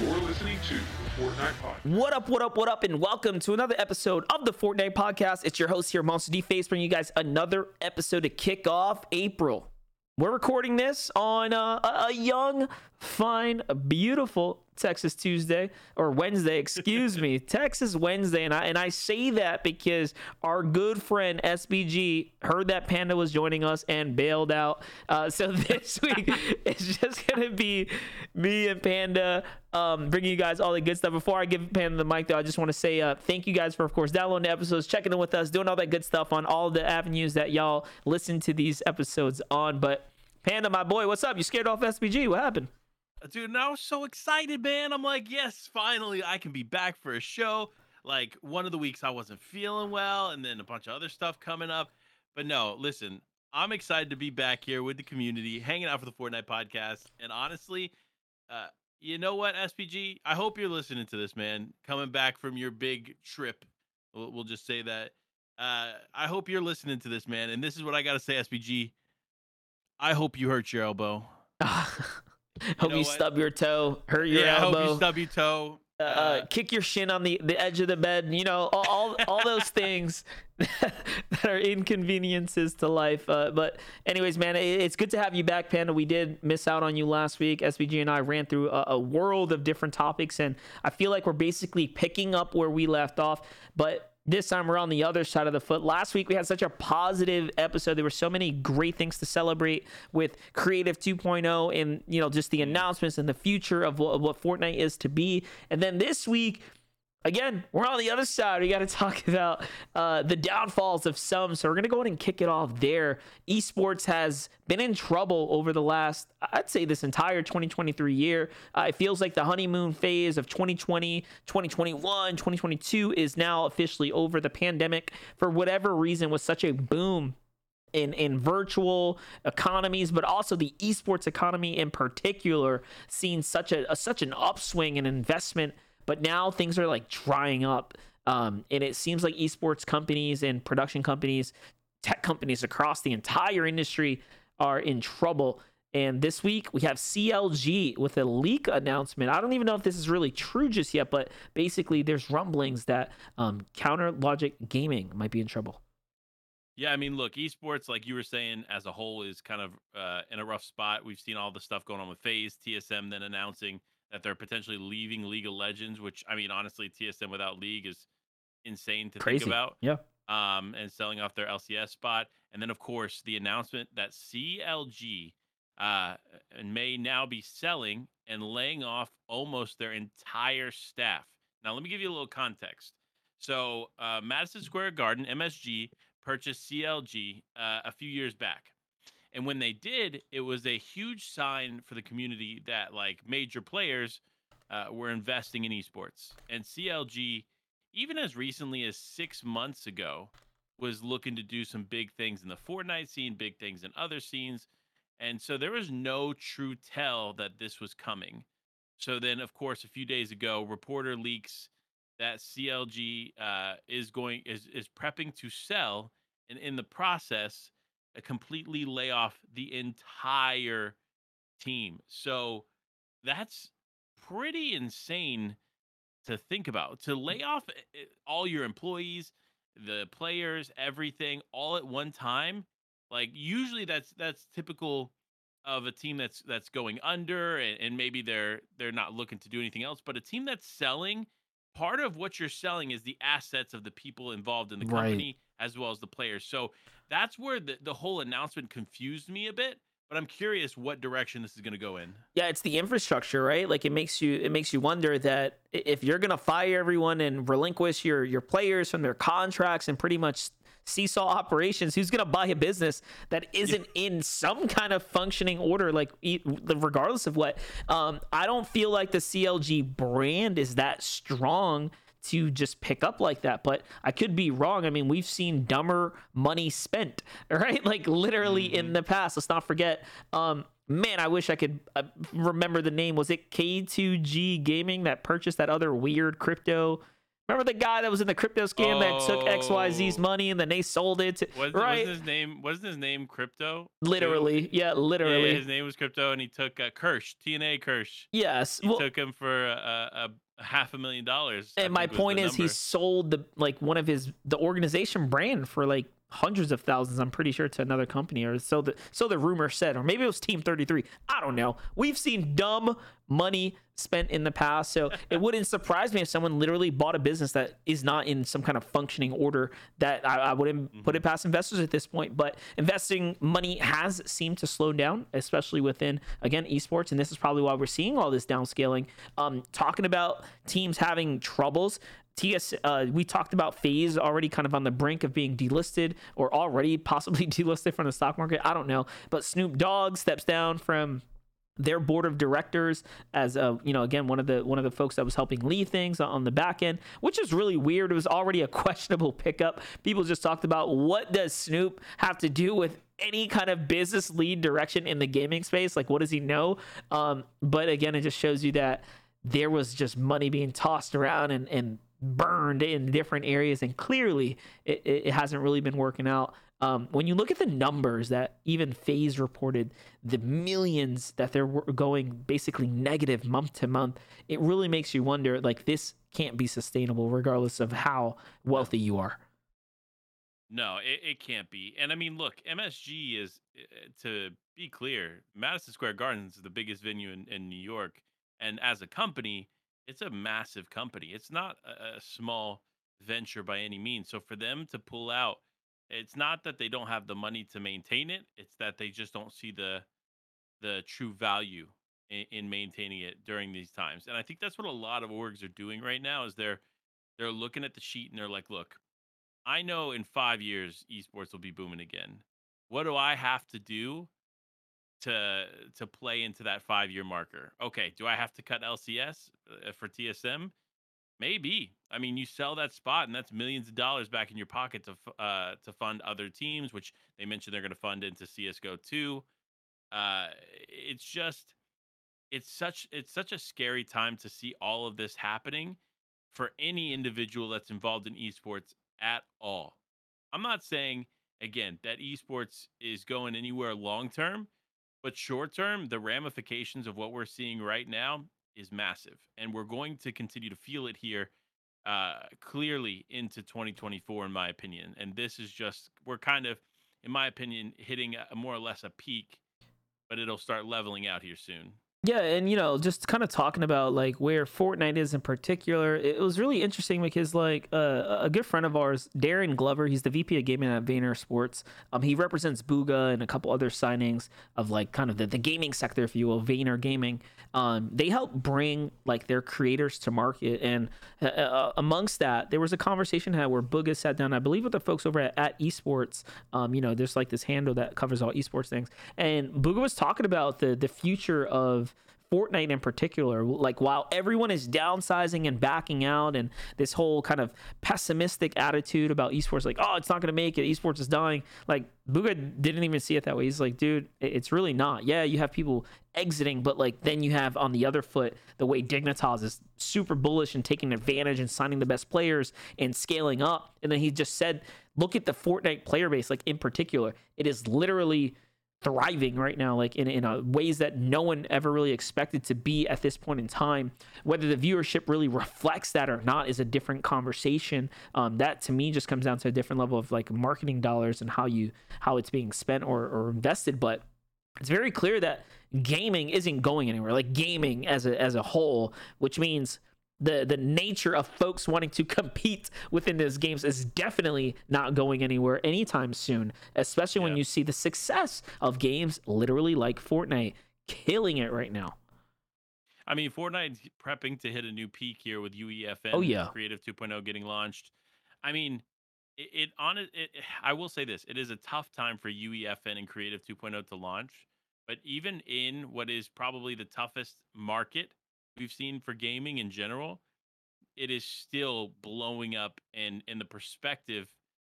You're listening to Fortnite. What up, what up, what up, and welcome to another episode of the Fortnite Podcast. It's your host here, Monster D Face, bringing you guys another episode to kick off April. We're recording this on uh, a young, fine, beautiful Texas Tuesday or Wednesday, excuse me, Texas Wednesday, and I and I say that because our good friend SBG heard that Panda was joining us and bailed out. Uh, so this week it's just gonna be me and Panda um, bringing you guys all the good stuff. Before I give Panda the mic, though, I just want to say uh, thank you guys for, of course, downloading the episodes, checking in with us, doing all that good stuff on all the avenues that y'all listen to these episodes on. But Panda, my boy, what's up? You scared off SBG? What happened? Dude, and I was so excited, man. I'm like, yes, finally, I can be back for a show. Like one of the weeks I wasn't feeling well, and then a bunch of other stuff coming up. But no, listen, I'm excited to be back here with the community, hanging out for the Fortnite podcast. And honestly, uh, you know what, SBG? I hope you're listening to this, man. Coming back from your big trip, we'll, we'll just say that. Uh, I hope you're listening to this, man. And this is what I got to say, SBG. I hope you hurt your elbow. hope know you stub your toe, hurt your yeah, I elbow. hope you stub your toe. uh, uh, kick your shin on the, the edge of the bed, you know, all, all, all those things that are inconveniences to life. Uh, but, anyways, man, it, it's good to have you back, Panda. We did miss out on you last week. SBG and I ran through a, a world of different topics, and I feel like we're basically picking up where we left off. But this time we're on the other side of the foot. Last week we had such a positive episode. There were so many great things to celebrate with Creative 2.0 and you know just the announcements and the future of what, of what Fortnite is to be. And then this week again, we're on the other side. We got to talk about uh, the downfalls of some. So we're going to go ahead and kick it off there. Esports has been in trouble over the last, I'd say, this entire 2023 year. Uh, it feels like the honeymoon phase of 2020, 2021, 2022 is now officially over. The pandemic, for whatever reason, was such a boom in in virtual economies, but also the esports economy in particular, seeing such a, a such an upswing in investment. But now things are like drying up, um, and it seems like esports companies and production companies, tech companies across the entire industry are in trouble. And this week we have CLG with a leak announcement. I don't even know if this is really true just yet, but basically there's rumblings that um, Counter Logic Gaming might be in trouble. Yeah, I mean, look, esports, like you were saying, as a whole, is kind of uh, in a rough spot. We've seen all the stuff going on with FaZe, TSM, then announcing that they're potentially leaving League of Legends. Which, I mean, honestly, TSM without League is insane to Crazy. think about. Yeah. Um, and selling off their LCS spot, and then of course the announcement that CLG uh, may now be selling and laying off almost their entire staff. Now, let me give you a little context. So, uh, Madison Square Garden, MSG, purchased CLG uh, a few years back. And when they did, it was a huge sign for the community that like major players uh, were investing in esports. And CLG, even as recently as six months ago, was looking to do some big things in the Fortnite scene, big things in other scenes. And so there was no true tell that this was coming. So then, of course, a few days ago, reporter leaks that CLG uh, is going is is prepping to sell, and in the process, completely lay off the entire team. So that's pretty insane to think about. To lay off uh, all your employees, the players, everything, all at one time. Like usually, that's that's typical of a team that's that's going under and, and maybe they're they're not looking to do anything else but a team that's selling part of what you're selling is the assets of the people involved in the company as well as the players so that's where the, the whole announcement confused me a bit but i'm curious what direction this is going to go in Yeah, it's the infrastructure, right? Like it makes you it makes you wonder that if you're gonna fire everyone and relinquish your your players from their contracts and pretty much seesaw operations, who's gonna buy a business that isn't in some kind of functioning order? Like regardless of what, um, I don't feel like the CLG brand is that strong to just pick up like that. But I could be wrong. I mean, we've seen dumber money spent, right? Like literally in the past. Let's not forget. Um, man, I wish I could uh, remember the name. Was it K2G Gaming that purchased that other weird crypto Remember the guy that was in the crypto scam that took XYZ's Oh. money and then they sold it to, Was, right? wasn't his name wasn't his name Crypto? literally. Yeah, literally. yeah, his name was Crypto, and he took uh, Kirsch, TNA Kirsch. yes. He Well, took him for a, a half a million dollars. And my point is he sold the like one of his the organization brand for like hundreds of thousands i'm pretty sure to another company or so the so the rumor said or maybe it was team 33 i don't know. We've seen dumb money spent in the past so it wouldn't surprise me if someone literally bought a business that is not in some kind of functioning order that i, I wouldn't put it past investors at this point but investing money has seemed to slow down especially within again esports and this is probably why we're seeing all this downscaling. Um talking about teams having troubles TS, uh, we talked about FaZe already kind of on the brink of being delisted or already possibly delisted from the stock market. I don't know. But Snoop Dogg steps down from their board of directors as uh, you know again one of the one of the folks that was helping lead things on the back end which is really weird it was already a questionable pickup people just talked about what does snoop have to do with any kind of business lead direction in the gaming space like what does he know um, but again it just shows you that there was just money being tossed around and, and burned in different areas and clearly it, it hasn't really been working out um, when you look at the numbers that even FaZe reported the millions that they're going basically negative month to month it really makes you wonder like this can't be sustainable regardless of how wealthy you are No, it, it can't be. And I mean, look, MSG is, uh, to be clear, Madison Square Gardens is the biggest venue in, in New York. And as a company, it's a massive company. It's not a, small venture by any means. So for them to pull out, it's not that they don't have the money to maintain it. It's that they just don't see the the true value in, in maintaining it during these times. And I think that's what a lot of orgs are doing right now is they're they're looking at the sheet and they're like, look, I know in five years esports will be booming again. What do I have to do to to play into that five year marker? Okay, do I have to cut LCS uh, for TSM? Maybe. I mean, you sell that spot, and that's millions of dollars back in your pocket to uh, to fund other teams, which they mentioned they're going to fund into CS:GO too. Uh, it's just, it's such it's such a scary time to see all of this happening for any individual that's involved in esports at all. I'm not saying again that esports is going anywhere long term, but short term, the ramifications of what we're seeing right now is massive, and we're going to continue to feel it here uh, clearly into 2024, in my opinion. And this is just we're kind of, in my opinion, hitting a, more or less a peak, but it'll start leveling out here soon. Yeah, and you know, just kind of talking about like where Fortnite is in particular, it was really interesting because like uh, a good friend of ours, Darren Glover, he's the VP of gaming at Vayner Sports. Um, he represents Bugha and a couple other signings of like kind of the, the gaming sector, if you will, Vayner Gaming. Um, they help bring like their creators to market, and uh, uh, amongst that, there was a conversation had where Bugha sat down, I believe, with the folks over at, at Esports. Um, you know, there's like this handle that covers all esports things, and Bugha was talking about the the future of Fortnite in particular, like while everyone is downsizing and backing out, and this whole kind of pessimistic attitude about esports, like, oh, it's not going to make it, esports is dying. Like, Bugha didn't even see it that way. He's like, dude, it's really not. Yeah, you have people exiting, but like, then you have on the other foot the way Dignitas is super bullish and taking advantage and signing the best players and scaling up. And then he just said, look at the Fortnite player base, like in particular, it is literally thriving right now like in, in a ways that no one ever really expected to be at this point in time. Whether the viewership really reflects that or not is a different conversation. Um, that to me just comes down to a different level of like marketing dollars and how you how it's being spent or, or invested. But it's very clear that gaming isn't going anywhere like gaming as a as a whole which means the the nature of folks wanting to compete within those games is definitely not going anywhere anytime soon especially when you see the success of games literally like Fortnite killing it right now I mean, Fortnite's prepping to hit a new peak here with UEFN. Oh, yeah. Creative 2.0 getting launched. I mean, it, it on it, it. I will say this: it is a tough time for UEFN and Creative 2.0 to launch. But even in what is probably the toughest market we've seen for gaming in general, it is still blowing up, and and the perspective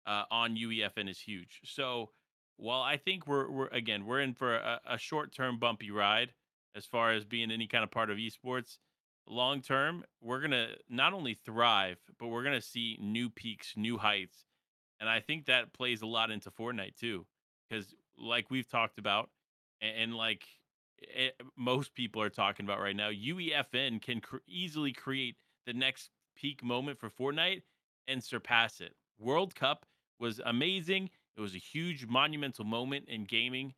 uh, on UEFN is huge. So while I think we're we're again we're in for a, a short term bumpy ride as far as being any kind of part of esports, long term, we're gonna not only thrive, but we're gonna see new peaks, new heights, and I think that plays a lot into Fortnite too, because like we've talked about, and, and like it, most people are talking about right now, UEFN can cr- easily create the next peak moment for Fortnite and surpass it. World Cup was amazing. It was a huge monumental moment in gaming,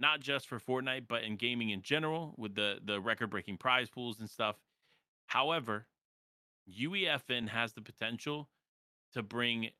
not just for Fortnite, but in gaming in general with the the record-breaking prize pools and stuff. However, UEFN has the potential to bring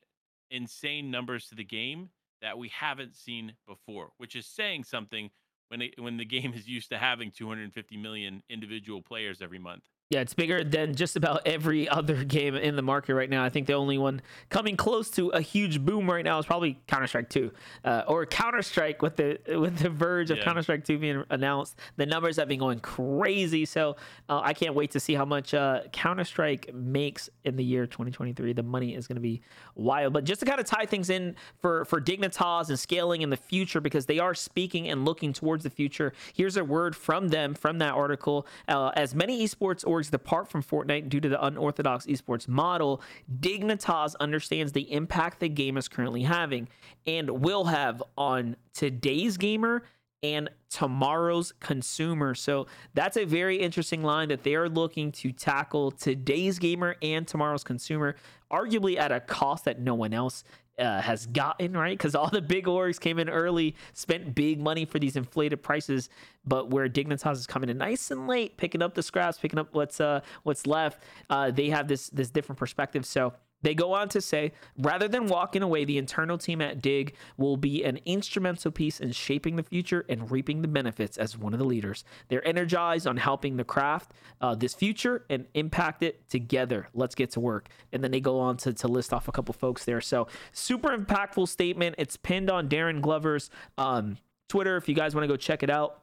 insane numbers to the game that we haven't seen before, which is saying something when it, when the game is used to having 250 million individual players every month. Yeah, it's bigger than just about every other game in the market right now. I think the only one coming close to a huge boom right now is probably Counter Strike 2, uh, or Counter Strike with the with the verge of Yeah. Counter Strike 2 being announced. The numbers have been going crazy, so uh, I can't wait to see how much uh, Counter Strike makes in the year 2023. The money is going to be wild. But just to kind of tie things in for for Dignitas and scaling in the future, because they are speaking and looking towards the future. Here's a word from them from that article. Uh, as many esports orgs depart from Fortnite due to the unorthodox esports model, Dignitas understands the impact the game is currently having and will have on today's gamer and tomorrow's consumer. So that's a very interesting line that they are looking to tackle today's gamer and tomorrow's consumer, arguably at a cost that no one else uh, has gotten, right? Because all the big orgs came in early, spent big money for these inflated prices, but where Dignitas is coming in nice and late, picking up the scraps, picking up what's uh what's left, uh, they have this this different perspective. So they go on to say, rather than walking away, the internal team at Dig will be an instrumental piece in shaping the future and reaping the benefits as one of the leaders. They're energized on helping the craft uh, this future and impact it together. Let's get to work. And then they go on to, to list off a couple folks there. So, super impactful statement. It's pinned on Darren Glover's um, Twitter if you guys want to go check it out.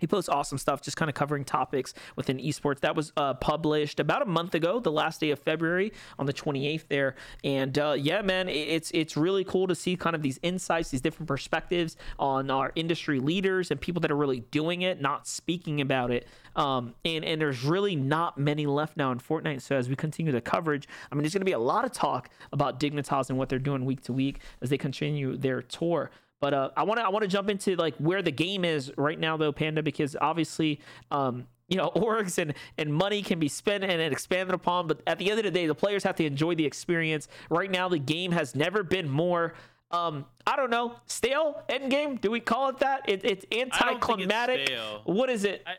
He posts awesome stuff, just kind of covering topics within esports. That was uh, published about a month ago, the last day of February, on the 28th there. And uh, yeah, man, it's it's really cool to see kind of these insights, these different perspectives on our industry leaders and people that are really doing it, not speaking about it. Um, and and there's really not many left now in Fortnite. So as we continue the coverage, I mean, there's going to be a lot of talk about Dignitas and what they're doing week to week as they continue their tour. But uh, I want to I want to jump into like where the game is right now though, Panda, because obviously, um, you know, orgs and and money can be spent and expanded upon. But at the end of the day, the players have to enjoy the experience. Right now, the game has never been more. Um, I don't know, stale end game. Do we call it that? It, it's don't it's anticlimactic. What is it? I-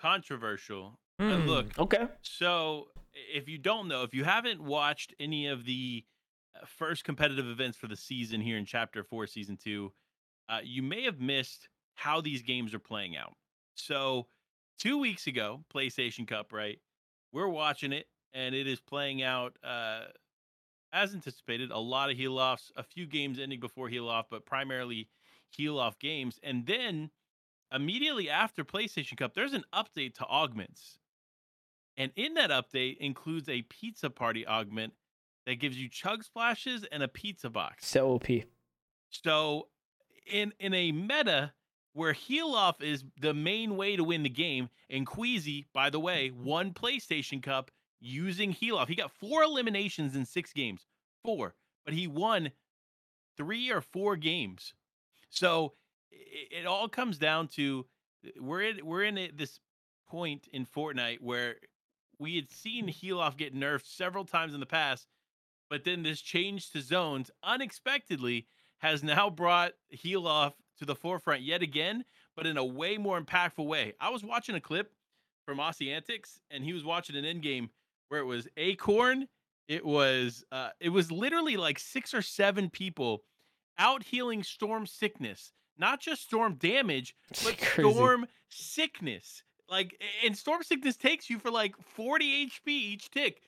Controversial. Hmm, look, okay. So, if you don't know, if you haven't watched any of the first competitive events for the season here in Chapter 4, Season 2, uh, you may have missed how these games are playing out. So, two weeks ago, PlayStation Cup, right? We're watching it, and it is playing out uh, as anticipated. A lot of heal offs, a few games ending before heal off, but primarily heal off games. And then immediately after PlayStation Cup, there's an update to augments. And in that update includes a pizza party augment that gives you chug splashes and a pizza box. So OP. So in in a meta where heal off is the main way to win the game, and Queasy, by the way, won PlayStation Cup using heal off. He got four eliminations in six games. Four. But he won three or four games. So it, it all comes down to uh, we're in we're in a, this point in Fortnite where we had seen heal off get nerfed several times in the past, but then this change to zones unexpectedly has now brought heal off to the forefront yet again, but in a way more impactful way. I was watching a clip from Aussie Antics, and he was watching an end game where it was Acorn. It was uh, it was literally like six or seven people out healing storm sickness, not just storm damage, but storm sickness. Like, and storm sickness takes you for like 40 HP each tick.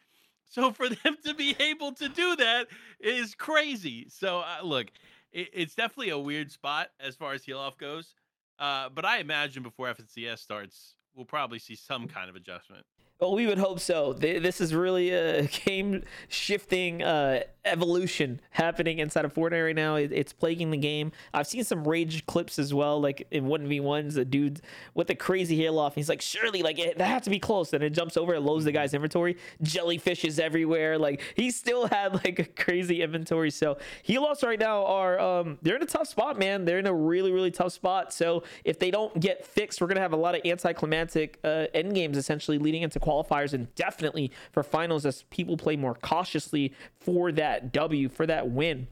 So for them to be able to do that is crazy. So uh, look, it, it's definitely a weird spot as far as heal off goes. Uh, but I imagine before FNCS starts, we'll probably see some kind of adjustment. Well, we would hope so. This is really a game shifting uh, evolution happening inside of Fortnite right now. It's plaguing the game. I've seen some rage clips as well, like in 1v1s, a dude with a crazy hair off. He's like, surely, like, it, that has to be close. And it jumps over, it loads the guy's inventory. Jellyfishes everywhere. Like, he still had, like, a crazy inventory. So, Helos right now are, um, they're in a tough spot, man. They're in a really, really tough spot. So, if they don't get fixed, we're going to have a lot of anticlimactic uh, end games essentially leading into qualifiers and definitely for finals as people play more cautiously for that W, for that win.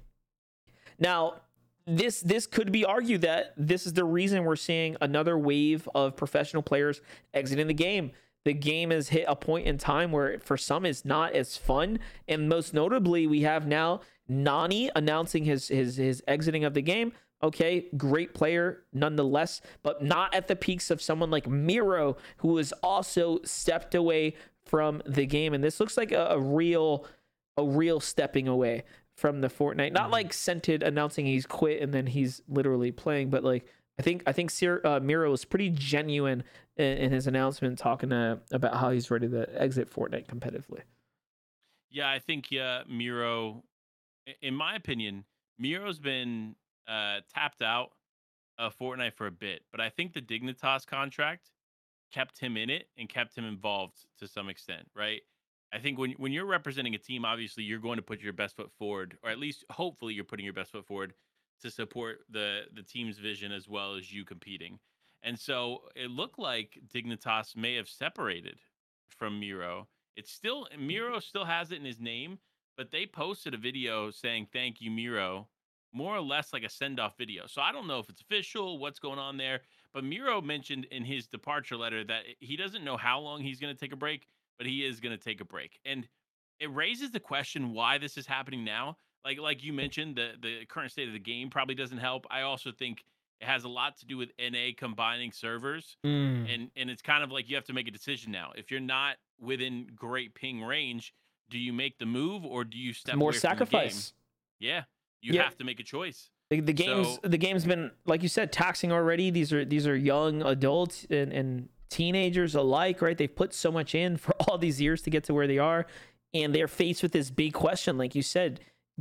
Now, this this could be argued that this is the reason we're seeing another wave of professional players exiting the game. The game has hit a point in time where for some it's not as fun, and most notably, we have now Nani announcing his his his exiting of the game. Okay, great player nonetheless, but not at the peaks of someone like Mero, who has also stepped away from the game. And this looks like a, a real, a real stepping away from the Fortnite. Not mm-hmm. like Scented announcing he's quit and then he's literally playing, but like I think I think Sir, uh, Mero was pretty genuine in, in his announcement, talking to, about how he's ready to exit Fortnite competitively. Yeah, I think yeah, Mero. In my opinion, Mero's been uh, tapped out of Fortnite for a bit, but I think the Dignitas contract kept him in it and kept him involved to some extent, right? I think when when you're representing a team, obviously you're going to put your best foot forward, or at least hopefully you're putting your best foot forward to support the the team's vision as well as you competing. And so it looked like Dignitas may have separated from Mero. It's still Mero still has it in his name, but they posted a video saying thank you Mero more or less like a send off video. So I don't know if it's official, what's going on there. But Mero mentioned in his departure letter that he doesn't know how long he's going to take a break, but he is going to take a break. And it raises the question why this is happening now. Like like you mentioned, the the current state of the game probably doesn't help. I also think it has a lot to do with NA combining servers, mm. and and it's kind of like you have to make a decision now. If you're not within great ping range, do you make the move or do you step more sacrifice? Yeah, you yeah. have to make a choice. The, the game's so, the game's been like you said taxing already. These are these are young adults and, and teenagers alike, right? They've put so much in for all these years to get to where they are, and they're faced with this big question. Like you said,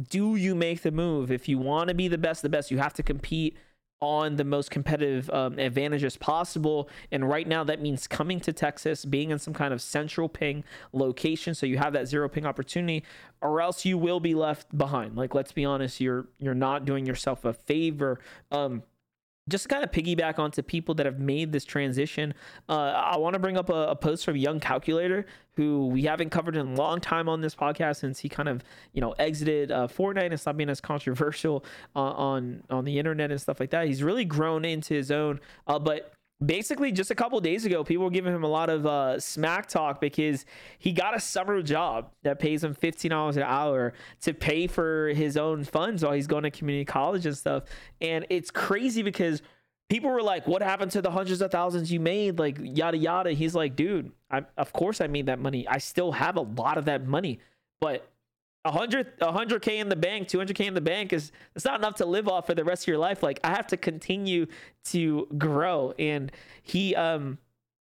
do you make the move? If you want to be the best, the best, you have to compete on the most competitive um, advantages possible. And right now, that means coming to Texas, being in some kind of central ping location, so you have that zero ping opportunity, or else you will be left behind. Like, let's be honest, you're you're not doing yourself a favor. Um, just to kind of piggyback onto people that have made this transition, uh, I want to bring up a, a, post from Young Calculator, who we haven't covered in a long time on this podcast since he kind of, you know, exited uh, Fortnite and stopped being as controversial uh, on on the internet and stuff like that. He's really grown into his own. Uh, but basically just a couple days ago people were giving him a lot of uh, smack talk because he got a summer job that pays him $15 an hour to pay for his own funds while he's going to community college and stuff. And it's crazy because people were like what happened to the hundreds of thousands you made? Like yada yada. He's like dude I'm of course i made that money. I still have a lot of that money but 100 100k in the bank 200k in the bank is it's not enough to live off for the rest of your life. Like i have to continue to grow. And he um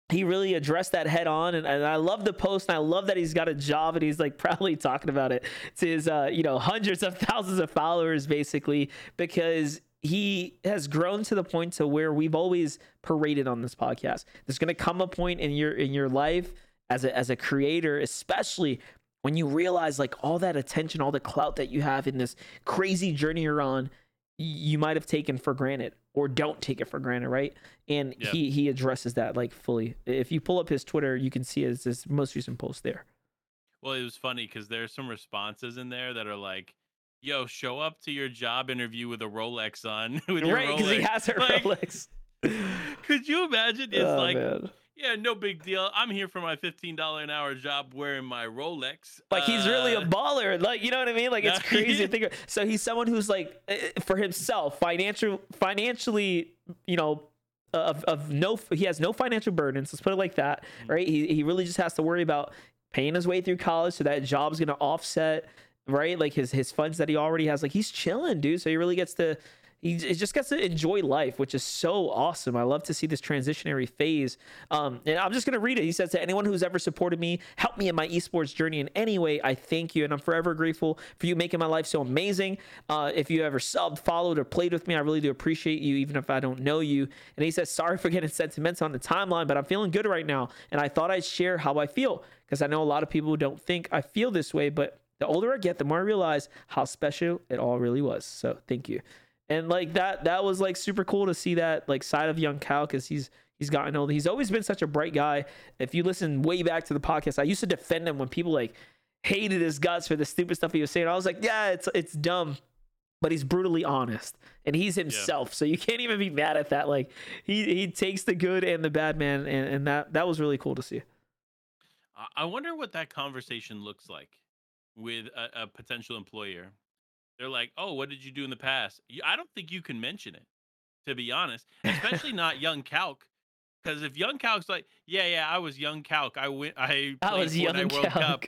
he really addressed that head on. And, and i love the post and i love that he's got a job and he's like proudly talking about it to his uh you know hundreds of thousands of followers basically because he has grown to the point to where we've always paraded on this podcast. There's going to come a point in your in your life as a, as a creator especially when you realize like all that attention, all the clout that you have in this crazy journey you're on, you might have taken for granted or don't take it for granted, right? And yep. he he addresses that like fully. If you pull up his Twitter, you can see his, his most recent post there. Well, it was funny because there's some responses in there that are like, "Yo, show up to your job interview with a Rolex on." with right, because he has a like, Rolex. could you imagine? Oh, it's oh, like. Man yeah, no big deal. I'm here for my fifteen dollar an hour job wearing my Rolex. Like uh, he's really a uh, baller. Like you know what I mean? Like it's crazy to think. Of. So he's someone who's like eh, eh, for himself, financial, financially, you know, of, of no, he has no financial burdens. Let's put it like that, mm-hmm. right? He he really just has to worry about paying his way through college, so that job's gonna offset, right? Like his his funds that he already has. Like he's chilling, dude. So he really gets to he j- just gets to enjoy life, which is so awesome. I love to see this transitionary phase. Um, and I'm just gonna read it. He says to anyone who's ever supported me, helped me in my esports journey in any way, I thank you, and I'm forever grateful for you making my life so amazing. Uh, if you ever subbed, followed, or played with me, I really do appreciate you, even if I don't know you. And he says, sorry for getting sentimental on the timeline, but I'm feeling good right now, and I thought I'd share how I feel because I know a lot of people don't think I feel this way, but the older I get, the more I realize how special it all really was. So thank you. And like that, that was like super cool to see that like side of young Cal because he's he's gotten older. He's always been such a bright guy. If you listen way back to the podcast, I used to defend him when people like hated his guts for the stupid stuff he was saying. I was like, yeah, it's it's dumb, but he's brutally honest and he's himself. So you can't even be mad at that. Like he he takes the good and the bad man, and, and that that was really cool to see. I- I wonder what that conversation looks like with a, a potential employer. They're like, "Oh, what did you do in the past?" You- I don't think you can mention it, to be honest, especially not young Calc. Because if young Calc's like, "Yeah, yeah, I was young Calc. I went. I I was young Fortnite World Cup."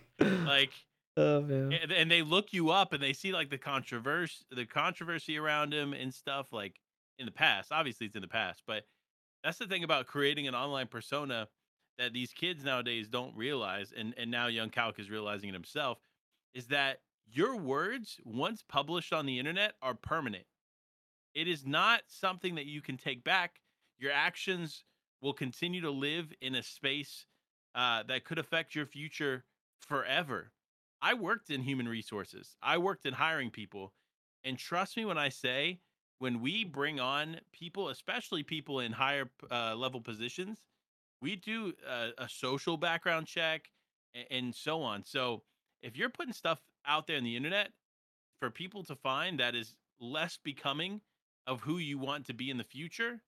Like, oh man. and, and they look you up and they see like the controversy, the controversy around him and stuff. Like in the past, obviously it's in the past, but that's the thing about creating an online persona that these kids nowadays don't realize, and and now young Calc is realizing it himself, is that your words once published on the internet are permanent. It is not something that you can take back. Your actions will continue to live in a space uh, that could affect your future forever. I worked in human resources. I worked in hiring people. And trust me when I say, when we bring on people, especially people in higher uh, level positions, we do a, a social background check and, and so on. So if you're putting stuff out there in the internet for people to find that is less becoming of who you want to be in the future,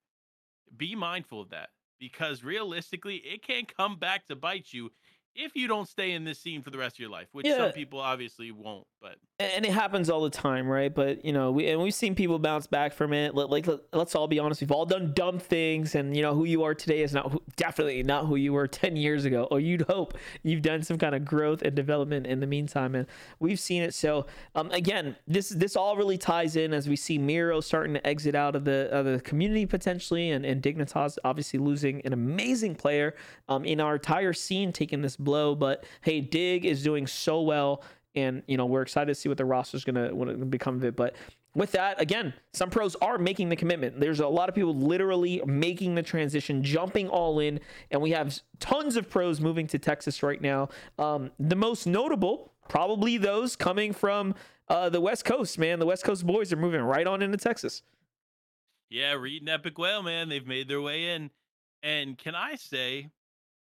be mindful of that because realistically, it can come back to bite you if you don't stay in this scene for the rest of your life, which Yeah. some people obviously won't. But and it happens all the time, right? But you know, we and we've seen people bounce back from it. Let- Like, let, us all be honest, we've all done dumb things, and you know, who you are today is not who, definitely not who you were ten years ago. Or you'd hope you've done some kind of growth and development in the meantime, and we've seen it. So, um, again, this this all really ties in as we see Mero starting to exit out of the of the community potentially, and and Dignitas obviously losing an amazing player, um, in our entire scene taking this blow. But hey, Dig is doing so well and you know we're excited to see what the roster's gonna, gonna become of it. But with that, again, some pros are making the commitment. There's a lot of people literally making the transition, jumping all in, and we have tons of pros moving to Texas right now. Um, the most notable, probably those coming from uh, the West Coast. Man, the West Coast boys are moving right on into Texas. yeah, Reet and Epikwhale, man, they've made their way in. And can I say,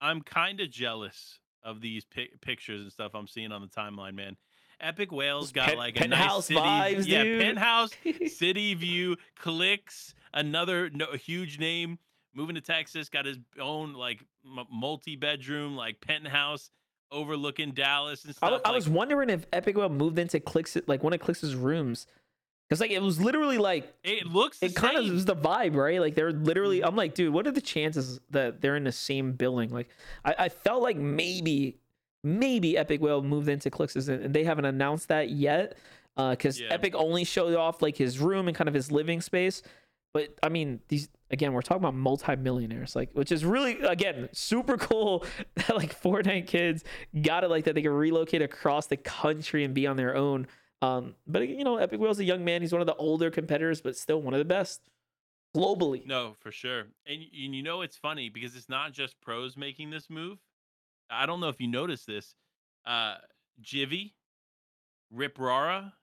I'm kind of jealous of these pic- pictures and stuff I'm seeing on the timeline, man. Epikwhale's got Pen- like a penthouse nice city, vibes, yeah, dude. penthouse, city view, Clix, another no, huge name, moving to Texas, got his own like m- multi-bedroom like penthouse overlooking Dallas and I, stuff. w- I like- was wondering if Epikwhale moved into Clix, like one of Clix' rooms, because like it was literally like it looks it kind of was the vibe, right? Like they're literally. Mm-hmm. I'm like, dude, what are the chances that they're in the same building? Like, I, I felt like maybe, maybe Epikwhale moved into Clix's, and they haven't announced that yet, uh because Yeah. Epic only showed off like his room and kind of his living space. But I mean, these again, we're talking about multi-millionaires, like, which is really again super cool that like Fortnite kids got it like that. They can relocate across the country and be on their own. Um, but you know, Epikwhale's a young man. He's one of the older competitors, but still one of the best globally. No, for sure. And, and you know it's funny because it's not just pros making this move. I don't know if you noticed this. Uh Jivy, Rip Rara,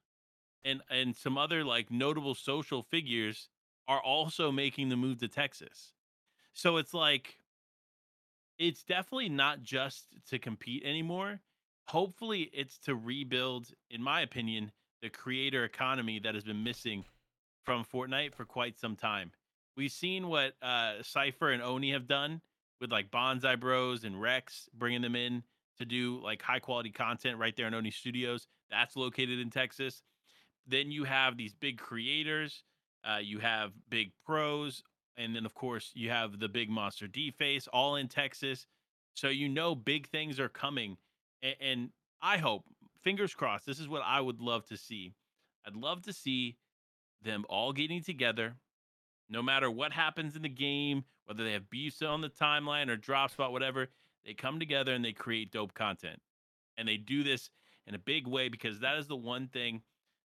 and and some other like notable social figures are also making the move to Texas. So it's like it's definitely not just to compete anymore. Hopefully it's to rebuild, in my opinion, the creator economy that has been missing from Fortnite for quite some time. We've seen what uh, Cypher and Oni have done with like Bonsai Bros and Rex, bringing them in to do like high quality content right there in Oni Studios. That's located in Texas. Then you have these big creators, uh, you have big pros, and then of course you have the big Monster D face, all in Texas. So you know big things are coming, and, and I hope, fingers crossed, this is what I would love to see. I'd love to see them all getting together, no matter what happens in the game, whether they have beefs on the timeline or drop spot, whatever, they come together and they create dope content. And they do this in a big way because that is the one thing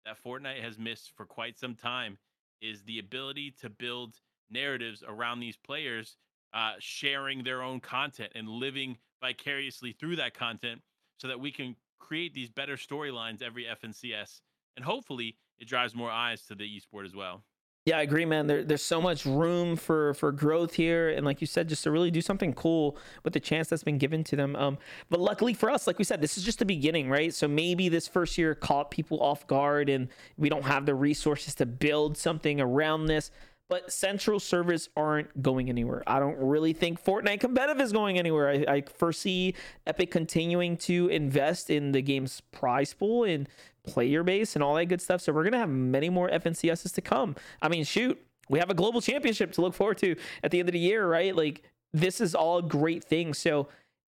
that Fortnite has missed for quite some time is the ability to build narratives around these players uh, sharing their own content and living vicariously through that content so that we can create these better storylines every FNCS. And hopefully it drives more eyes to the esport as well. Yeah, I agree, man. There, there's so much room for for growth here, and like you said, just to really do something cool with the chance that's been given to them. Um, but luckily for us, like we said, this is just the beginning, right? So maybe this first year caught people off guard, and we don't have the resources to build something around this but central servers aren't going anywhere. I don't really think Fortnite competitive is going anywhere. I, I foresee Epic continuing to invest in the game's prize pool and player base and all that good stuff. So we're gonna have many more FNCSs to come. I mean, shoot, we have a global championship to look forward to at the end of the year, right? Like this is all great things. So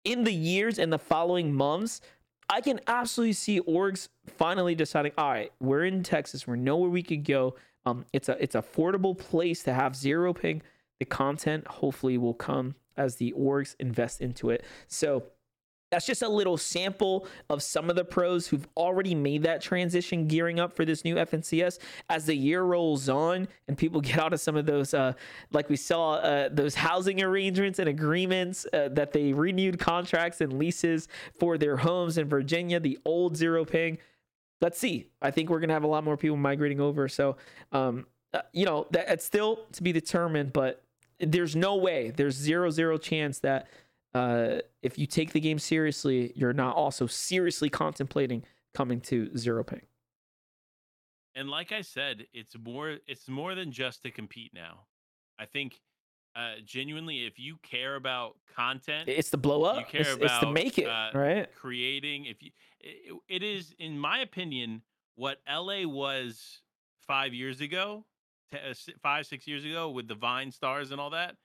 in the years and the following months, I can absolutely see orgs finally deciding, all right, we're in Texas, we know where we could go. Um, it's a it's affordable place to have zero ping. The content hopefully will come as the orgs invest into it. So that's just a little sample of some of the pros who've already made that transition gearing up for this new FNCS. As the year rolls on and people get out of some of those, uh, like we saw, uh, those housing arrangements and agreements uh, that they renewed contracts and leases for their homes in Virginia, the old zero ping let's see. I think we're gonna have a lot more people migrating over. So, um, uh, you know, that it's still to be determined, but there's no way, there's zero zero chance that uh, if you take the game seriously, you're not also seriously contemplating coming to zero ping. And like I said, it's more it's more than just to compete now. I think uh, genuinely, if you care about content, it's to blow up. You care it's, about it's to make it uh, right. Creating, if you, it, it is, in my opinion, what LA was five years ago, t- uh, five six years ago with the Vine stars and all that.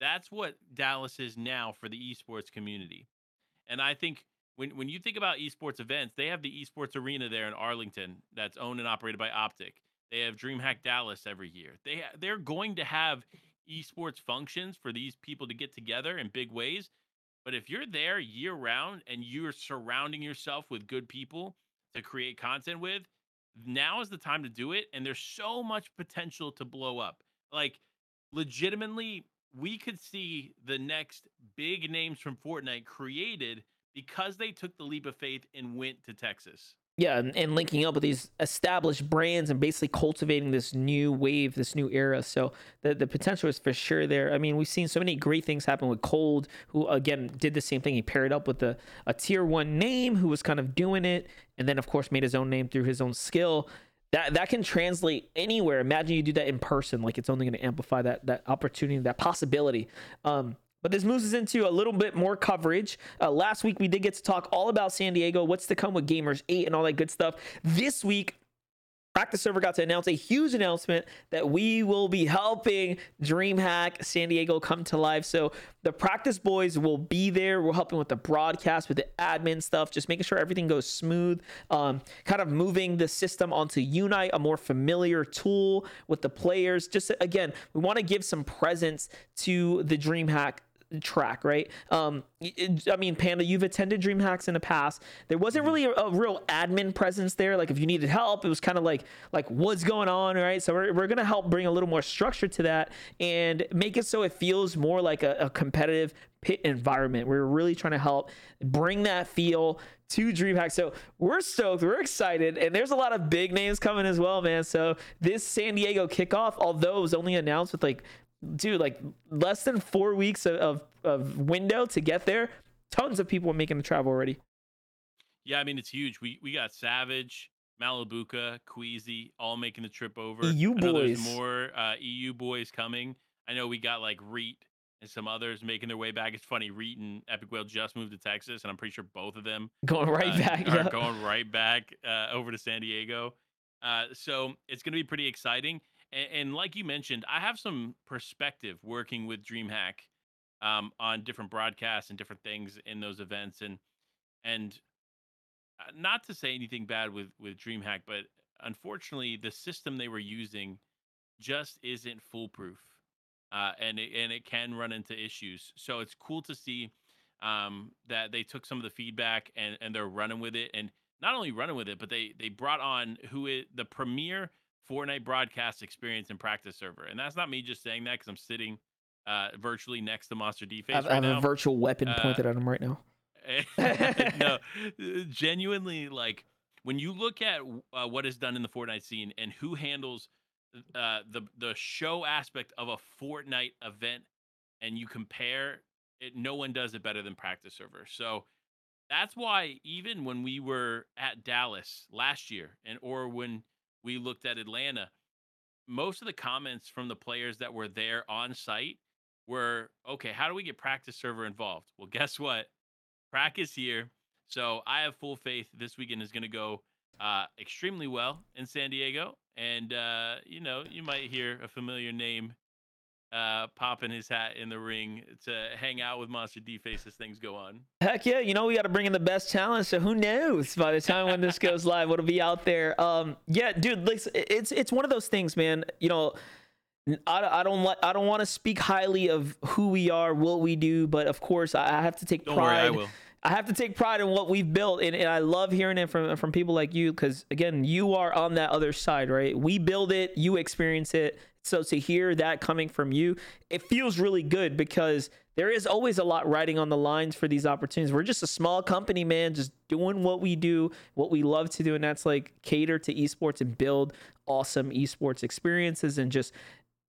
That's what Dallas is now for the esports community, and I think when when you think about esports events, they have the esports arena there in Arlington that's owned and operated by Optic. They have DreamHack Dallas every year. They they're going to have esports functions for these people to get together in big ways. But if you're there year round and you're surrounding yourself with good people to create content with, now is the time to do it. And there's so much potential to blow up. Like, legitimately, we could see the next big names from Fortnite created because they took the leap of faith and went to Texas. Yeah and, and, linking up with these established brands and basically cultivating this new wave this new era. So the, the potential is for sure there. I mean we've seen so many great things happen with cold who again did the same thing. He paired up with a, a tier one name who was kind of doing it and then of course made his own name through his own skill that that can translate anywhere imagine you do that in person like it's only going to amplify that that opportunity that possibility um but this moves us into a little bit more coverage. Uh, last week, we did get to talk all about San Diego, what's to come with Gamers 8 and all that good stuff. This week, Practice Server got to announce a huge announcement that we will be helping DreamHack San Diego come to life. So the practice boys will be there. We're helping with the broadcast, with the admin stuff, just making sure everything goes smooth. Um, kind of moving the system onto Yunite, a more familiar tool with the players. Just again, we want to give some presence to the DreamHack track, right? Um, I mean, Panda, you've attended DreamHacks in the past. There wasn't really a, a, real admin presence there. Like if you needed help, it was kind of like like what's going on, right? So we're, we're gonna help bring a little more structure to that and make it so it feels more like a, a competitive pit environment. We're really trying to help bring that feel to DreamHack. So we're stoked, we're excited, and there's a lot of big names coming as well, man. So this San Diego kickoff, although it was only announced with like dude, like less than four weeks of, of, of window to get there. Tons of people are making the travel already. Yeah, I mean it's huge. We we got Savage, Malibuca, Queasy, all making the trip over. EU boys. There's more uh, EU boys coming. I know we got like Reet and some others making their way back. It's funny, Reet and Epikwhale just moved to Texas, and I'm pretty sure both of them going right uh, back. Are yeah. going right back uh, over to San Diego. Uh, so it's going to be pretty exciting. And, and, like you mentioned, I have some perspective working with DreamHack um, on different broadcasts and different things in those events, and and uh, not to say anything bad with with DreamHack, but unfortunately, the system they were using just isn't foolproof, uh, and it, and it can run into issues. So it's cool to see um, that they took some of the feedback and and they're running with it, and not only running with it, but they they brought on who is the premier Fortnite broadcast experience and practice server, and that's not me just saying that because I'm sitting uh, virtually next to Monster D I have, right I have a virtual weapon Uh, pointed at him right now. no, genuinely, like when you look at uh, what is done in the Fortnite scene and who handles uh, the the show aspect of a Fortnite event, and you compare it, no one does it better than Practice Server. So that's why even when we were at Dallas last year, and or when we looked at Atlanta, most of the comments from the players that were there on site were, okay, how do we get Practice Server involved? Well, guess what? Practice here. So I have full faith this weekend is going to go uh, extremely well in San Diego. And, uh, you know, you might hear a familiar name uh, popping his hat in the ring to hang out with MonsterDface as things go on. Heck yeah, you know we got to bring in the best talent. So who knows? By the time when this goes live, what'll be out there? Um, yeah, dude, like, it's it's one of those things, man. You know, I, I don't like I don't want to speak highly of who we are, what we do, but of course I I have to take Don't pride. worry, I. I have to take pride in what we've built, and, and I love hearing it from from people like you because again, you are on that other side, right? We build it, you experience it. So to hear that coming from you, it feels really good because there is always a lot riding on the lines for these opportunities. We're just a small company, man, just doing what we do, what we love to do, and that's like cater to esports and build awesome esports experiences and just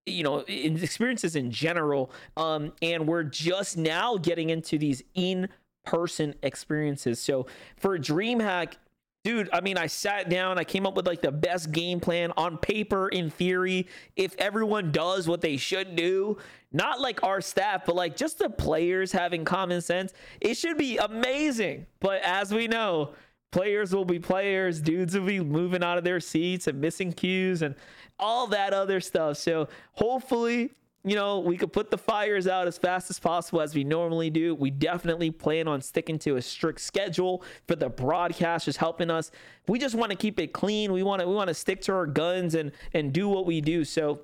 you know experiences in general um and we're just now getting into these in person experiences so for dreamhack dude i mean i sat down i came up with like the best game plan on paper in theory if everyone does what they should do not like our staff but like just the players having common sense it should be amazing. But as we know players will be players dudes will be moving out of their seats and missing cues and all that other stuff. So hopefully you know, we could put the fires out as fast as possible as we normally do. We definitely plan on sticking to a strict schedule for the broadcasters helping us. We just want to keep it clean. We want to we want to stick to our guns and and do what we do. So,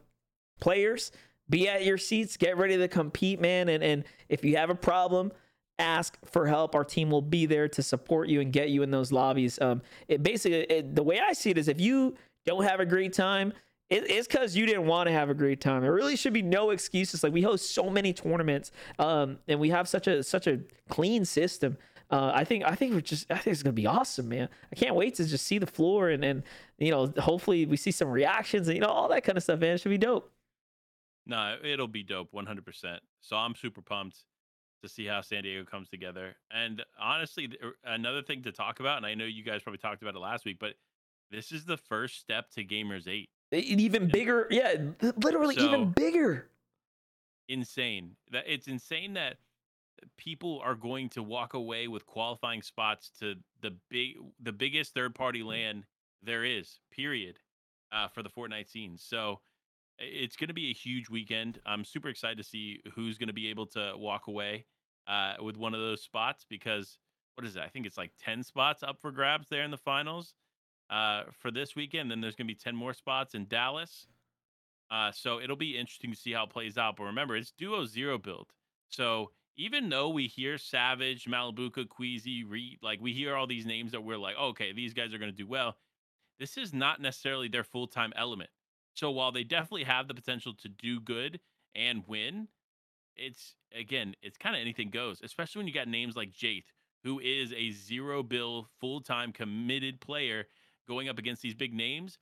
players, be at your seats, get ready to compete, man. And and if you have a problem, ask for help. Our team will be there to support you and get you in those lobbies. Um, it basically it, the way I see it is if you don't have a great time it, it's because you didn't want to have a great time. There really should be no excuses. Like we host so many tournaments, um, and we have such a such a clean system. Uh, I think I think we're just I think it's gonna be awesome, man. I can't wait to just see the floor and and you know hopefully we see some reactions and you know all that kind of stuff, man. It should be dope. No, it'll be dope 100%. So I'm super pumped to see how San Diego comes together. And honestly, er, another thing to talk about, and I know you guys probably talked about it last week, but this is the first step to Gamers 8. It- even bigger, yeah, literally So- even bigger. Insane. That it's insane that people are going to walk away with qualifying spots to the big the biggest third party LAN there is, period, uh, for the Fortnite scene. So it's going to be a huge weekend. I'm super excited to see who's going to be able to walk away uh, with one of those spots because what is it? I think it's like 10 spots up for grabs there in the finals uh, for this weekend. Then there's going to be 10 more spots in Dallas. Uh, so it'll be interesting to see how it plays out. But remember, it's duo zero build. So even though we hear Savage, Malibuca, Queasy, Reet, like we hear all these names that we're like, okay, these guys are going to do well. This is not necessarily their full time element. So while they definitely have the potential to do good and win, it's again, it's kind of anything goes, especially when you got names like Jate, who is a zero build, full time committed player going up against these big names.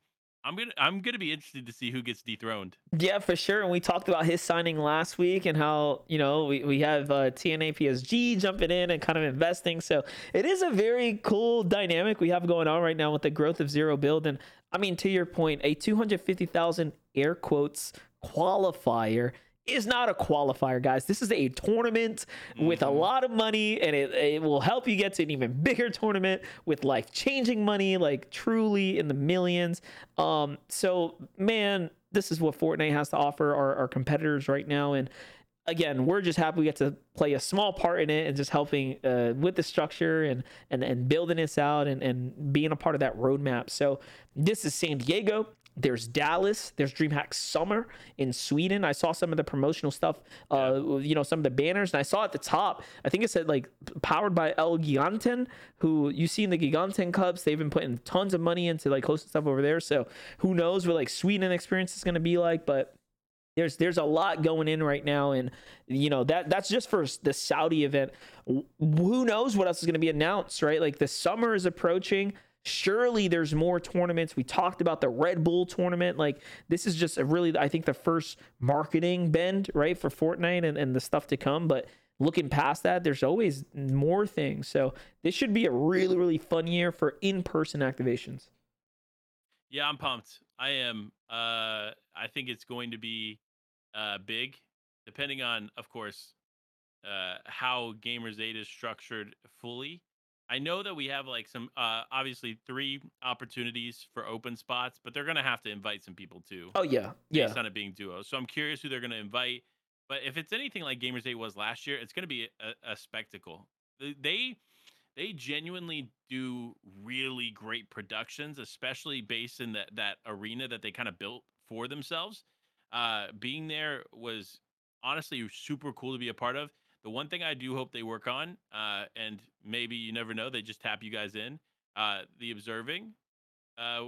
I'm gonna I'm gonna be interested to see who gets dethroned. Yeah, for sure. And we talked about his signing last week and how, you know, we, we have uh, TNA PSG jumping in and kind of investing. So it is a very cool dynamic we have going on right now with the growth of Zero Build. And I mean, to your point, a 250,000 air quotes qualifier is not a qualifier, guys. This is a tournament with a lot of money, and it, it will help you get to an even bigger tournament with life changing money, like truly in the millions. Um, so, man, this is what Fortnite has to offer our, our competitors right now. And again, we're just happy we get to play a small part in it and just helping uh, with the structure and and and building this out and and being a part of that roadmap. So this is San Diego. There's Dallas. There's DreamHack Summer in Sweden. I saw some of the promotional stuff, uh, you know, some of the banners, and I saw at the top, I think it said like powered by Elgiganten, who you see in the Giganten Cups. They've been putting tons of money into like hosting stuff over there. So who knows what like Sweden experience is going to be like, but there's there's a lot going in right now and you know that that's just for the Saudi event who knows what else is going to be announced right like the summer is approaching surely there's more tournaments we talked about the red bull tournament like this is just a really i think the first marketing bend right for fortnite and, and the stuff to come but looking past that there's always more things so this should be a really really fun year for in-person activations Yeah, I'm pumped. I am. Uh, I think it's going to be uh, big, depending on, of course, uh, how Gamers 8 is structured fully. I know that we have like some, uh, obviously, three opportunities for open spots, but they're going to have to invite some people too, oh yeah yeah based on it being duo. So I'm curious who they're going to invite. But if it's anything like Gamers 8 was last year, it's going to be a, a spectacle. They they genuinely do really great productions, especially based in that that arena that they kind of built for themselves. Uh, being there was honestly super cool to be a part of. The one thing I do hope they work on, uh, and maybe you never know, they just tap you guys in. Uh, the observing, uh,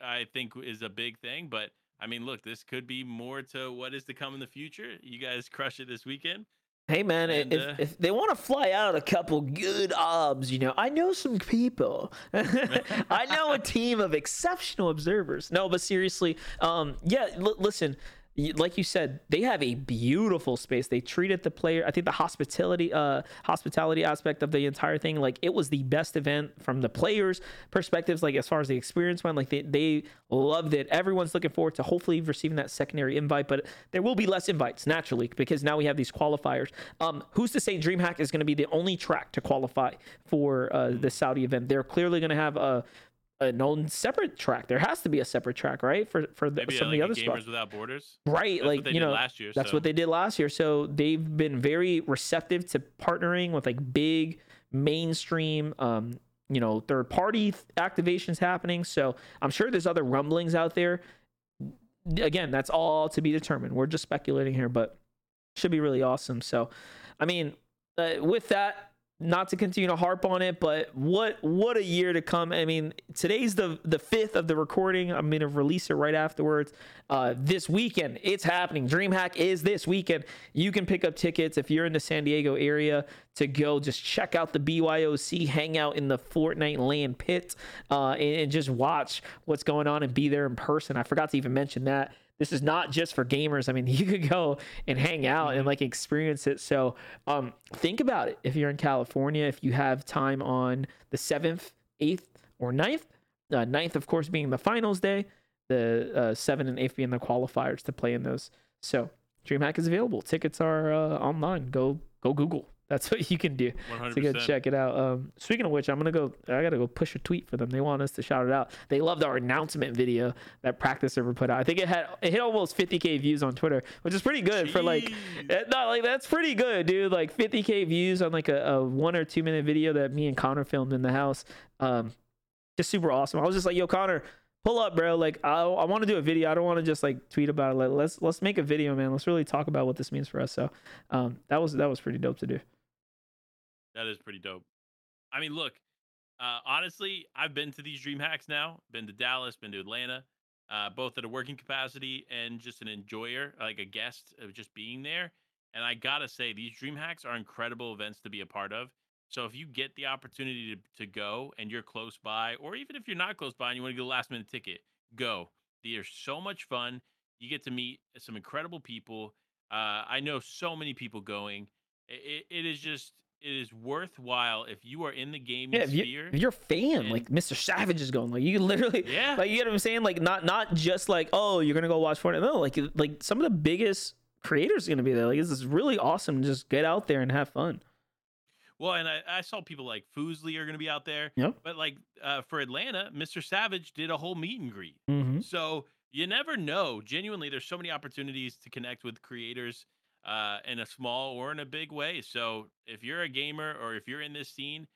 I think is a big thing. But I mean, look, this could be more to what is to come in the future. You guys crush it this weekend. Hey man, And, if, uh, if they want to fly out a couple good obs, you know, I know some people. I know a team of exceptional observers. No, but seriously, um, yeah, l- listen, like you said, they have a beautiful space. They treated the player. I think the hospitality, uh, hospitality aspect of the entire thing, like it was the best event from the players' perspectives. Like as far as the experience went, like they they loved it. Everyone's looking forward to hopefully receiving that secondary invite, but there will be less invites naturally because now we have these qualifiers. Um, who's to say DreamHack is going to be the only track to qualify for uh, the Saudi event? They're clearly going to have a an own separate track. There has to be a separate track, right? For for the, some uh, of the other Gamers spots. Without Borders. Right, That's like you did know, last year. that's so. what they did last year. So they've been very receptive to partnering with like big mainstream, um, you know, third party th- activations happening. So I'm sure there's other rumblings out there. Again, that's all to be determined. We're just speculating here, but should be really awesome. So, I mean, uh, with that, not to continue to harp on it, but what what a year to come. I mean, today's the the fifth of the recording. I'm gonna release it right afterwards. Uh, this weekend, it's happening. DreamHack is this weekend. You can pick up tickets if you're in the San Diego area to go. Just check out the BYOC, hang out in the Fortnite LAN pit, uh, and, and just watch what's going on and be there in person. I forgot to even mention that this is not just for gamers. I mean, you could go and hang out and like experience it. So, um, think about it. If you're in California, if you have time on the seventh, eighth, or 9th, uh, 9th, of course, being the finals day, the uh, seventh and eighth being the qualifiers to play in those. So, DreamHack is available. Tickets are uh, online. Go go Google. That's what you can do to go 100%. check it out. Um, speaking of which, I'm gonna go. I gotta go push a tweet for them. They want us to shout it out. They loved our announcement video that Practice Server put out. I think it had it hit almost 50k views on Twitter, which is pretty good for like. Jeez. eh, No, like that's pretty good, dude. Like 50k views on like a, a one or two minute video that me and Connor filmed in the house. Um, just super awesome. I was just like, yo, Connor, pull up, bro. Like, I, I want to do a video. I don't want to just like tweet about it. Like, let's let's make a video, man. Let's really talk about what this means for us. So, um, that was that was pretty dope to do. That is pretty dope. I mean, look, uh, honestly, I've been to these dream hacks now. Been to Dallas, been to Atlanta, uh, both at a working capacity and just an enjoyer, like a guest of just being there. And I gotta say, these dream hacks are incredible events to be a part of. So if you get the opportunity to, to go and you're close by, or even if you're not close by and you want to get a last minute ticket, go. They are so much fun. You get to meet some incredible people. Uh, I know so many people going. It, it is just it is worthwhile if you are in the gaming Yeah, you, sphere. if you're a fan, and- like Mr. Savage is going, like you literally, Yeah. like you get what I'm saying, like not not just like oh you're gonna go watch Fortnite, no, like like some of the biggest creators are gonna be there. Like this is really awesome. to Just get out there and have fun. Well, and I, I saw people like Foosley are going to be out there. Yep. But like uh, for Atlanta, Mr. Savage did a whole meet and greet. Mm-hmm. So you never know. Genuinely, there's so many opportunities to connect with creators uh, in a small or in a big way. So if you're a gamer or if you're in this scene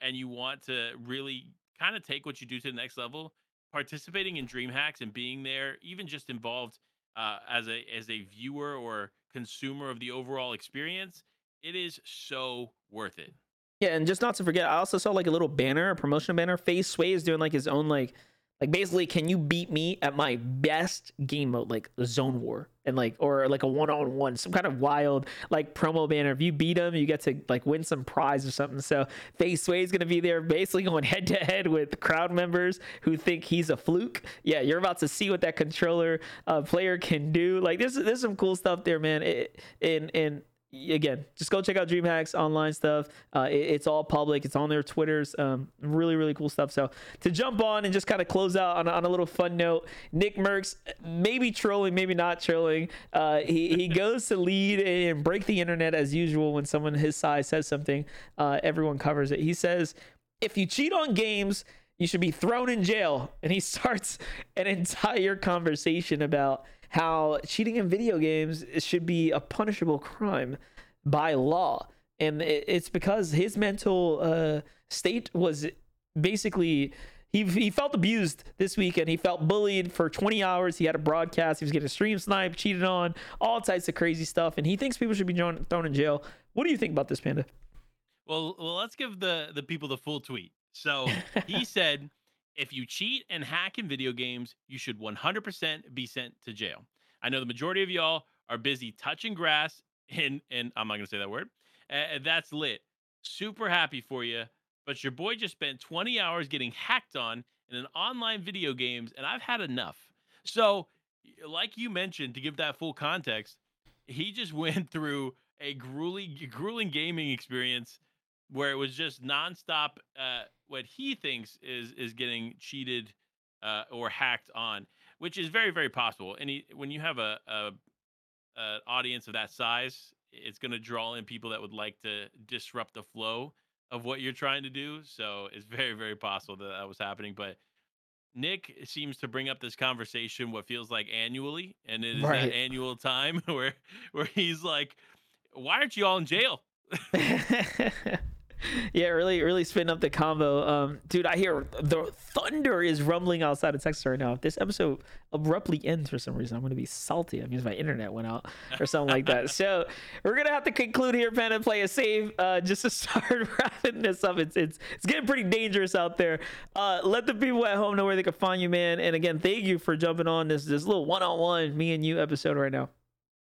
and you want to really kind of take what you do to the next level, participating in DreamHacks and being there, even just involved uh, as a as a viewer or consumer of the overall experience, it is so worth it. Yeah, and just not to forget, I also saw like a little banner, a promotional banner. FaZe Sway is doing like his own like like basically can you beat me at my best game mode like zone war and like or like a one-on-one some kind of wild like promo banner. If you beat him you get to like win some prize or something. So FaZe Sway is going to be there basically going head to head with crowd members who think he's a fluke. Yeah you're about to see what that controller uh, player can do. Like there's there's some cool stuff there man. It, and and again, just go check out DreamHacks online stuff. Uh, it, it's all public. It's on their Twitters. Um, really, really cool stuff. So to jump on and just kind of close out on, on a little fun note, Nick Mercs, maybe trolling, maybe not trolling. Uh, he, he goes to lead and break the internet as usual when someone his size says something. Uh, everyone covers it. He says, if you cheat on games, you should be thrown in jail. And he starts an entire conversation about how cheating in video games should be a punishable crime by law. And it's because his mental uh, state was basically he, he felt abused this weekend. He felt bullied for 20 hours. He had a broadcast. He was getting stream sniped, cheated on, all types of crazy stuff. And he thinks people should be thrown in jail. What do you think about this, Panda? Well, well, let's give the the people the full tweet. So he said if you cheat and hack in video games, you should 100% be sent to jail. I know the majority of y'all are busy touching grass, and and I'm not gonna say that word. And that's lit. Super happy for you. But your boy just spent 20 hours getting hacked on in an online video games, and I've had enough. So, like you mentioned, to give that full context, he just went through a grueling, grueling gaming experience where it was just nonstop. Uh, what he thinks is is getting cheated uh, or hacked on, which is very very possible. And he, when you have a, a, a audience of that size, it's going to draw in people that would like to disrupt the flow of what you're trying to do. So it's very very possible that that was happening, but. Nick seems to bring up this conversation what feels like annually, and it is right. that annual time where where he's like, "Why aren't you all in jail?" yeah, really, really spinning up the combo. Um, dude, I hear the thunder is rumbling outside of Texas right now. If this episode abruptly ends for some reason, I'm gonna be salty. That means my internet went out or something like that. So we're gonna have to conclude here, Pen, and play a save uh, just to start wrapping this up. It's it's it's getting pretty dangerous out there. Uh, let the people at home know where they can find you, man. And again, thank you for jumping on this this little one-on-one me and you episode right now.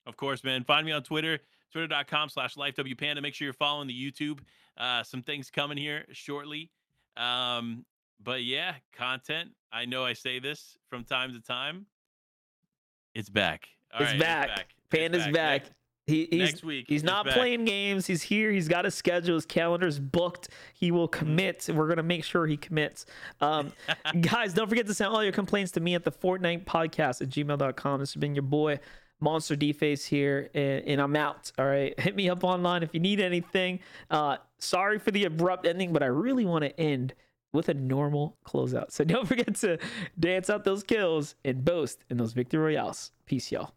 Of course, man. Find me on Twitter twitter.com slash lifewpanda. Make sure you're following the YouTube. Uh, some things coming here shortly. Um, but yeah, content. I know I say this from time to time. It's back. All it's, right, back. it's back. Panda's back. back. Next, he, he's, next week. He's not playing games. He's here. He's got a schedule. His calendar's booked. He will mm-hmm. commit. We're going to make sure he commits. Um, guys, don't forget to send all your complaints to me at the Fortnite podcast at gmail.com. This has been your boy, MonsterDface here, and, and, I'm out. All right, hit me up online if you need anything. Uh, sorry for the abrupt ending, but I really want to end with a normal closeout. So don't forget to dance out those kills and boast in those victory royales. Peace, y'all.